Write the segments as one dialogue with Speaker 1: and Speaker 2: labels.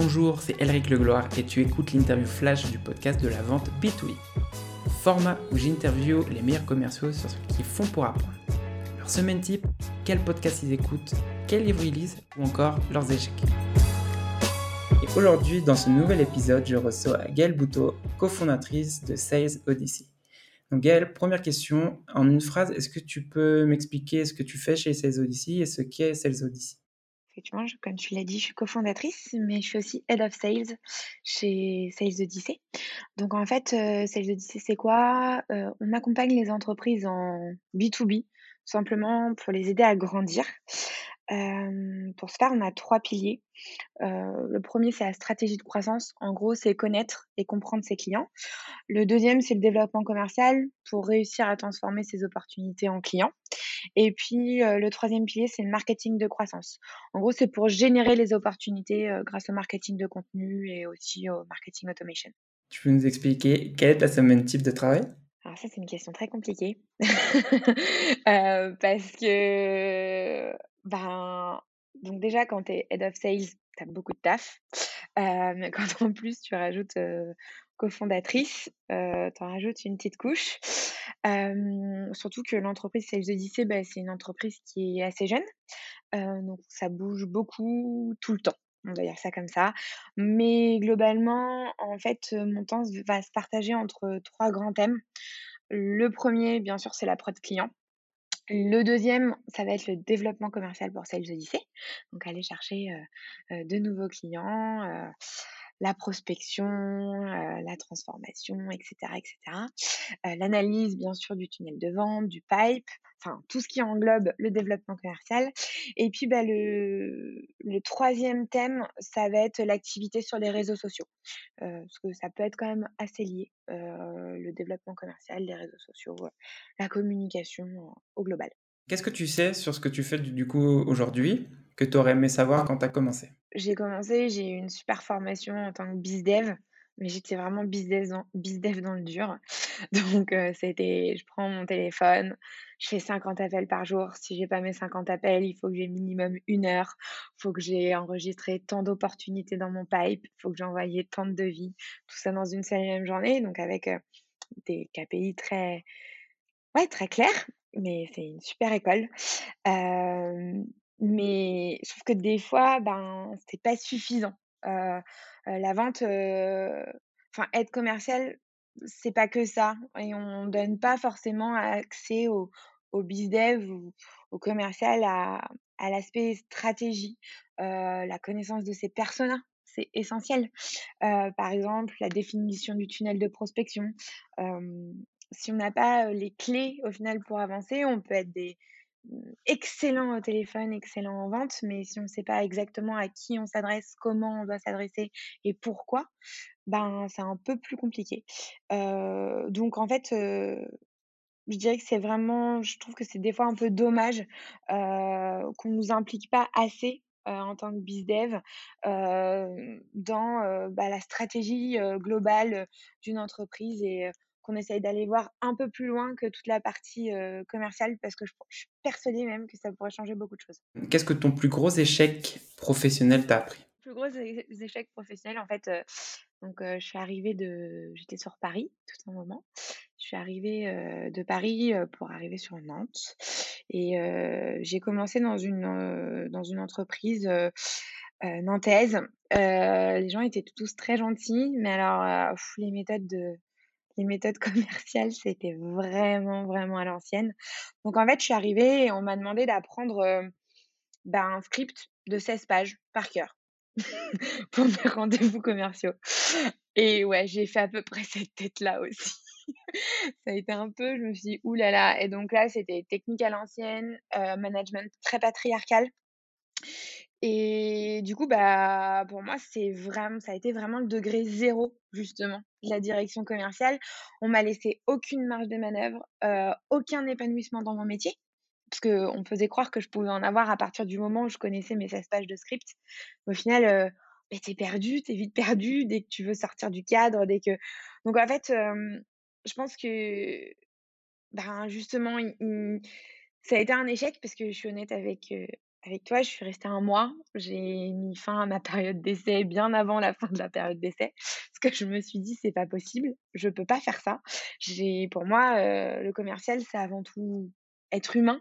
Speaker 1: Bonjour, c'est Elric Legloire et tu écoutes l'interview flash du podcast de la vente B2B. Format où j'interview les meilleurs commerciaux sur ce qu'ils font pour apprendre. Leur semaine type, quel podcast ils écoutent, quel livre ils lisent ou encore leurs échecs. Et aujourd'hui, dans ce nouvel épisode, je reçois Gaëlle Bouteau, cofondatrice de Sales Odyssey. Donc Gaëlle, première question, en une phrase, est-ce que tu peux m'expliquer ce que tu fais chez Sales Odyssey et ce qu'est Sales Odyssey?
Speaker 2: Effectivement, comme tu l'as dit, je suis cofondatrice, mais je suis aussi Head of Sales chez Sales Odyssey. Donc en fait, euh, Sales Odyssey, c'est quoi? Euh, On accompagne les entreprises en B2B, simplement pour les aider à grandir pour ce faire, on a trois piliers. le premier, c'est la stratégie de croissance. En gros, c'est connaître et comprendre ses clients. Le deuxième, c'est le développement commercial pour réussir à transformer ses opportunités en clients. Et puis, le troisième pilier, c'est le marketing de croissance. En gros, c'est pour générer les opportunités grâce au marketing de contenu et aussi au marketing automation.
Speaker 1: Tu peux nous expliquer quelle est ta semaine type de travail?
Speaker 2: Alors ça, c'est une question très compliquée. euh, parce que ben, donc déjà, quand tu es head of sales, tu as beaucoup de taf. Euh, mais quand en plus tu rajoutes euh, cofondatrice, euh, tu en rajoutes une petite couche. surtout que l'entreprise Sales Odyssey, bah, c'est une entreprise qui est assez jeune. donc ça bouge beaucoup tout le temps. On va dire ça comme ça. Mais globalement, en fait, mon temps va se partager entre trois grands thèmes. Le premier, bien sûr, c'est la prod client. Le deuxième, ça va être le développement commercial pour Sales Odyssey. Donc aller chercher de nouveaux clients, la prospection, la transformation, etc., etc. L'analyse, bien sûr, du tunnel de vente, du pipe, enfin tout ce qui englobe le développement commercial. Et puis bah, le, le troisième thème, ça va être l'activité sur les réseaux sociaux, parce que ça peut être quand même assez lié, le développement commercial, les réseaux sociaux, la communication au global.
Speaker 1: Qu'est-ce que tu sais sur ce que tu fais du coup aujourd'hui que tu aurais aimé savoir quand tu as commencé?
Speaker 2: J'ai commencé, j'ai eu une super formation en tant que bizdev, mais j'étais vraiment bizdev dans, dans le dur. Donc, c'était, je prends mon téléphone, je fais 50 appels par jour. Si j'ai pas mes 50 appels, il faut que j'ai minimum une heure. Il faut que j'ai enregistré tant d'opportunités dans mon pipe. Il faut que j'ai envoyé tant de devis. Tout ça dans une seule même journée. Donc, avec des KPI très, ouais, très clairs. Mais c'est une super école. Mais trouve que des fois, ben, c'est pas suffisant. Euh, la vente, enfin, être commercial, c'est pas que ça. Et on donne pas forcément accès au, au bizdev ou au commercial à, à l'aspect stratégie, la connaissance de ses personas. C'est essentiel. par exemple, la définition du tunnel de prospection. si on n'a pas les clés au final pour avancer, on peut être des, excellent au téléphone, excellent en vente, mais si on ne sait pas exactement à qui on s'adresse, comment on doit s'adresser et pourquoi, ben c'est un peu plus compliqué. donc en fait, je dirais que c'est vraiment, je trouve que c'est des fois un peu dommage qu'on nous implique pas assez en tant que bizdev dans bah, la stratégie globale d'une entreprise et qu'on essaye d'aller voir un peu plus loin que toute la partie commerciale parce que je, suis persuadée même que ça pourrait changer beaucoup de choses.
Speaker 1: Qu'est-ce que ton plus gros échec professionnel t'a appris?
Speaker 2: Plus gros échec professionnel, en fait, donc je suis arrivée de, j'étais sur Paris tout un moment. Je suis arrivée de Paris pour arriver sur Nantes et j'ai commencé dans une dans une entreprise nantaise. les gens étaient tous très gentils, mais alors les méthodes de les méthodes commerciales, c'était vraiment, vraiment à l'ancienne. Donc en fait, je suis arrivée et on m'a demandé d'apprendre ben, un script de 16 pages par cœur pour mes rendez-vous commerciaux. Et ouais, j'ai fait à peu près cette tête-là aussi. ça a été un peu, je me suis dit, oulala. Et donc là, c'était technique à l'ancienne, management très patriarcal. Et du coup, bah, pour moi, c'est vraiment, ça a été vraiment le degré zéro, justement, de la direction commerciale. On m'a laissé aucune marge de manœuvre, aucun épanouissement dans mon métier, parce qu'on faisait croire que je pouvais en avoir à partir du moment où je connaissais mes 16 pages de script. Au final, euh, t'es perdu, t'es vite perdu dès que tu veux sortir du cadre, dès que. Donc en fait, je pense que, ben, justement, ça a été un échec parce que je suis honnête avec, avec toi, je suis restée un mois. J'ai mis fin à ma période d'essai bien avant la fin de la période d'essai, parce que je me suis dit: «C'est pas possible, je peux pas faire ça». J'ai pour moi, heu, le commercial, c'est avant tout être humain.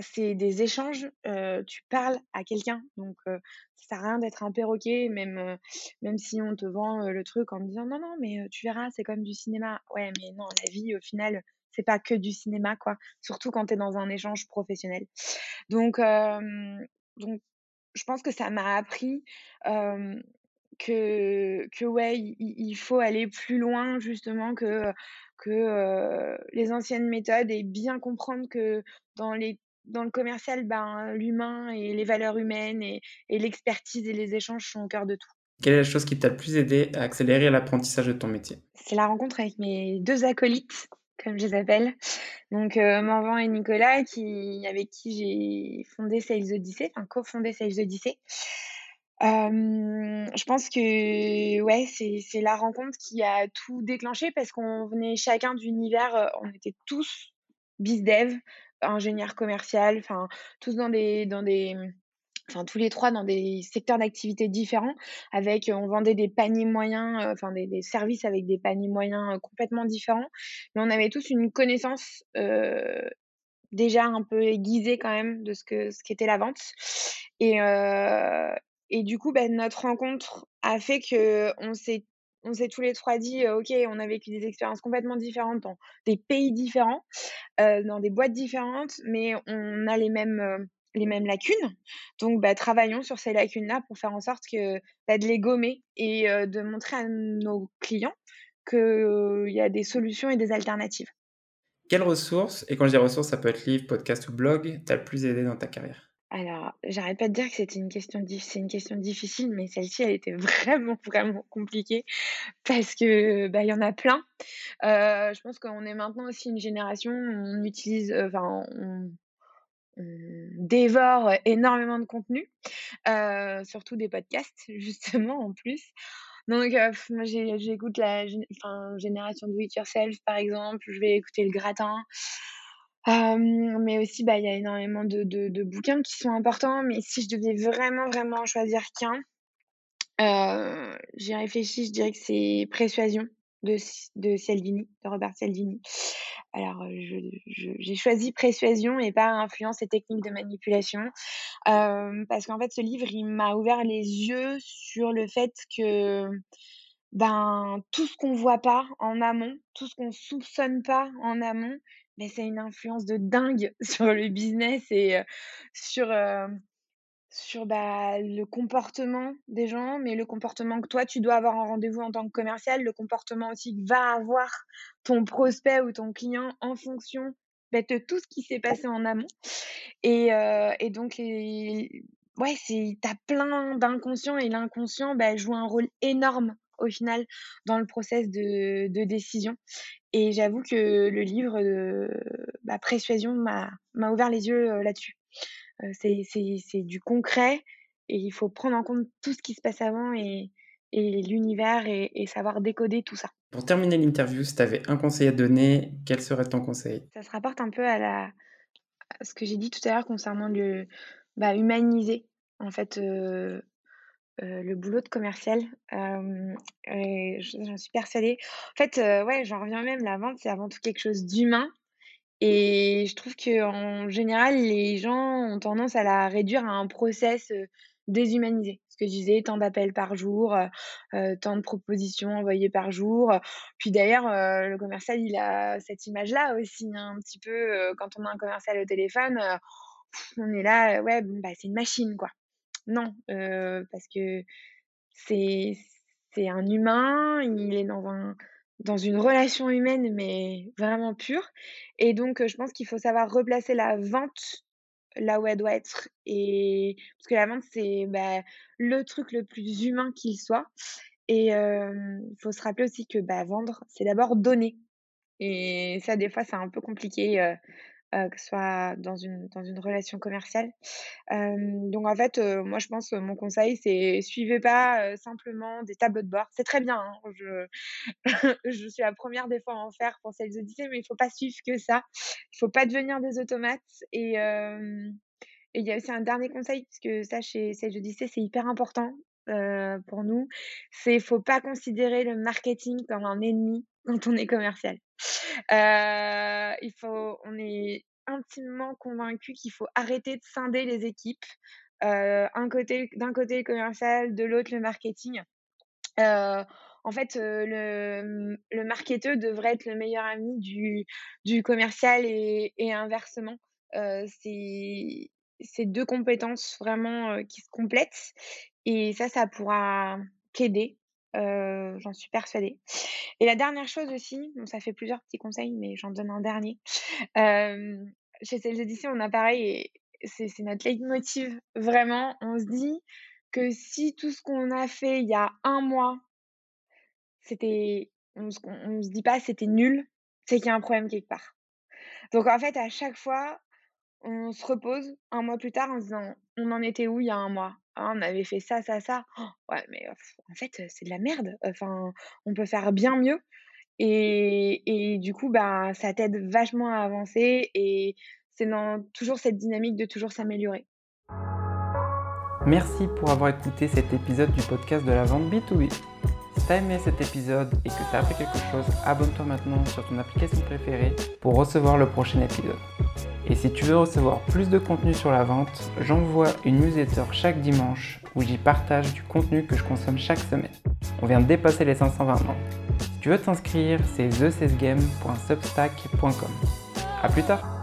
Speaker 2: C'est des échanges, tu parles à quelqu'un, donc ça sert à rien d'être un perroquet, même, même si on te vend, le truc en me disant: «Non, non, mais tu verras, c'est comme du cinéma». Ouais, mais non, la vie, au final, c'est pas que du cinéma, quoi, surtout quand tu es dans un échange professionnel. Donc donc je pense que ça m'a appris, hem, que que ouais, il il faut aller plus loin justement que, que, les anciennes méthodes et bien comprendre que dans les dans le commercial, ben, l'humain et les valeurs humaines et et l'expertise et les échanges sont au cœur de tout.
Speaker 1: Quelle est la chose qui t'a le plus aidé à accélérer l'apprentissage de ton métier?
Speaker 2: C'est la rencontre avec mes 2 acolytes, comme je les appelle. Donc, heu, Morvan et Nicolas avec qui j'ai fondé Sales Odyssey, enfin cofondé Sales Odyssey. Hem, je pense que ouais, c'est la rencontre qui a tout déclenché parce qu'on venait chacun d'univers, heu, on était tous bizdev, ingénieurs commercial, enfin tous dans des dans des enfin tous les 3 dans des secteurs d'activité différents avec, heu, on vendait des paniers moyens, heu, enfin des services avec des paniers moyens, heu, complètement différents. Mais on avait tous une connaissance, déjà un peu aiguisée quand même de ce que ce qu'était la vente et et du coup, bah, notre rencontre a fait qu'on s'est on s'est tous les 3 dit: «Heu, OK, on a vécu des expériences complètement différentes dans des pays différents, dans des boîtes différentes, mais on a les mêmes, les mêmes lacunes. Donc, bah, travaillons sur ces lacunes-là pour faire en sorte que, bah, de les gommer et de montrer à nos clients qu'il y a des solutions et des alternatives».
Speaker 1: Quelles ressources, et quand je dis ressources, ça peut être livre, podcast ou blog, t'a le plus aidé dans ta carrière?
Speaker 2: Alors, j'arrête pas de dire que c'était une question c'est une question difficile, mais celle-ci, elle était vraiment, vraiment compliquée parce que, bah, y en a plein. Je pense qu'on est maintenant aussi une génération où on utilise, enfin, on dévore énormément de contenu, heu, surtout des podcasts, justement, en plus. Donc, heu, moi, j'écoute la génération do it yourself, par exemple, je vais écouter Le Gratin. Mais aussi, bah, il y a énormément de de de bouquins qui sont importants, mais si je devais vraiment, vraiment en choisir qu'un, j'y réfléchis, je dirais que c'est Persuasion de de de Robert Cialdini. Alors, je j'ai choisi Persuasion et pas Influence et techniques de manipulation, hem, parce qu'en fait, ce livre, il m'a ouvert les yeux sur le fait que, ben, tout ce qu'on voit pas en amont, tout ce qu'on soupçonne pas en amont, mais a une influence de dingue sur le business et heu, sur, sur, bah, le comportement des gens, mais le comportement que toi, tu dois avoir en rendez-vous en tant que commercial, le comportement aussi que va avoir ton prospect ou ton client en fonction, bah, de tout ce qui s'est passé en amont et heu et donc les ouais, c'est tu as plein d'inconscients et l'inconscient, bah, joue un rôle énorme, au final, dans le process de de décision et j'avoue que le livre, heu, bah, Persuasion m'a ouvert les yeux, heu, là-dessus. C'est du concret et il faut prendre en compte tout ce qui se passe avant et et l'univers et et savoir décoder tout ça.
Speaker 1: Pour terminer l'interview, si tu avais un conseil à donner, quel serait ton conseil?
Speaker 2: Ça se rapporte un peu à la à ce que j'ai dit tout à l'heure concernant le bah, humaniser en fait, le boulot de commercial, j'en suis persuadée. En fait, ouais, j'en reviens même, la vente, c'est avant tout quelque chose d'humain et je trouve qu'en général, les gens ont tendance à la réduire à un process, déshumanisé. Ce que je disais, tant d'appels par jour, tant de propositions envoyées par jour, puis d'ailleurs, le commercial, il a cette image-là aussi, hein, un petit peu, quand on a un commercial au téléphone, on est là, ouais, bah, c'est une machine, quoi. Non, parce que c'est un humain, il est dans un dans une relation humaine, mais vraiment pure. Et donc heu, je pense qu'il faut savoir replacer la vente là où elle doit être et parce que la vente, c'est, bah, le truc le plus humain qu'il soit. Et il faut se rappeler aussi que, bah, vendre, c'est d'abord donner. Et ça, des fois, c'est un peu compliqué, heu heu, que ce soit dans une dans une relation commerciale. Hem, donc en fait, heu, moi, je pense, mon conseil, c'est suivez pas, simplement des tableaux de bord. C'est très bien, hein, je je suis la première des fois à en faire pour Sales Odyssey, mais il faut pas suivre que ça. Il faut pas devenir des automates et et il y a aussi un dernier conseil, parce que ça, chez Sage Odyssey, c'est hyper important euh, pour nous. C'est faut pas considérer le marketing comme un ennemi quand on est commercial. Euh, il faut, on est intimement convaincu qu'il faut arrêter de scinder les équipes. Euh, un côté, d'un côté le commercial, de l'autre le marketing. Euh, en fait, euh, le, le marketeur devrait être le meilleur ami du, du commercial et, et inversement. Euh, c'est deux compétences vraiment euh, qui se complètent et ça, ça pourra qu'aider. Euh, j'en suis persuadée. Et la dernière chose aussi, bon, ça fait plusieurs petits conseils, mais j'en donne un dernier. Euh, chez Sales Odyssey, on a pareil, c'est notre leitmotiv, vraiment. On se dit que si tout ce qu'on a fait il y a un mois, c'était, on on se dit pas c'était nul, c'est qu'il y a un problème quelque part. Donc en fait, à chaque fois, on se repose un mois plus tard en se disant on en était où il y a un mois? Ah, on avait fait ça, ça, ça. Oh, ouais, mais en fait, c'est de la merde. Enfin, on peut faire bien mieux. Et, et du coup, bah, ça t'aide vachement à avancer et c'est dans toujours cette dynamique de toujours s'améliorer.
Speaker 1: Merci pour avoir écouté cet épisode du podcast de la vente B2B. Si t'as aimé cet épisode et que t'as appris quelque chose, abonne-toi maintenant sur ton application préférée pour recevoir le prochain épisode. Et si tu veux recevoir plus de contenu sur la vente, j'envoie une newsletter chaque dimanche où j'y partage du contenu que je consomme chaque semaine. On vient de dépasser les 520 membres. Si tu veux t'inscrire, c'est thecesgame.substack.com. A plus tard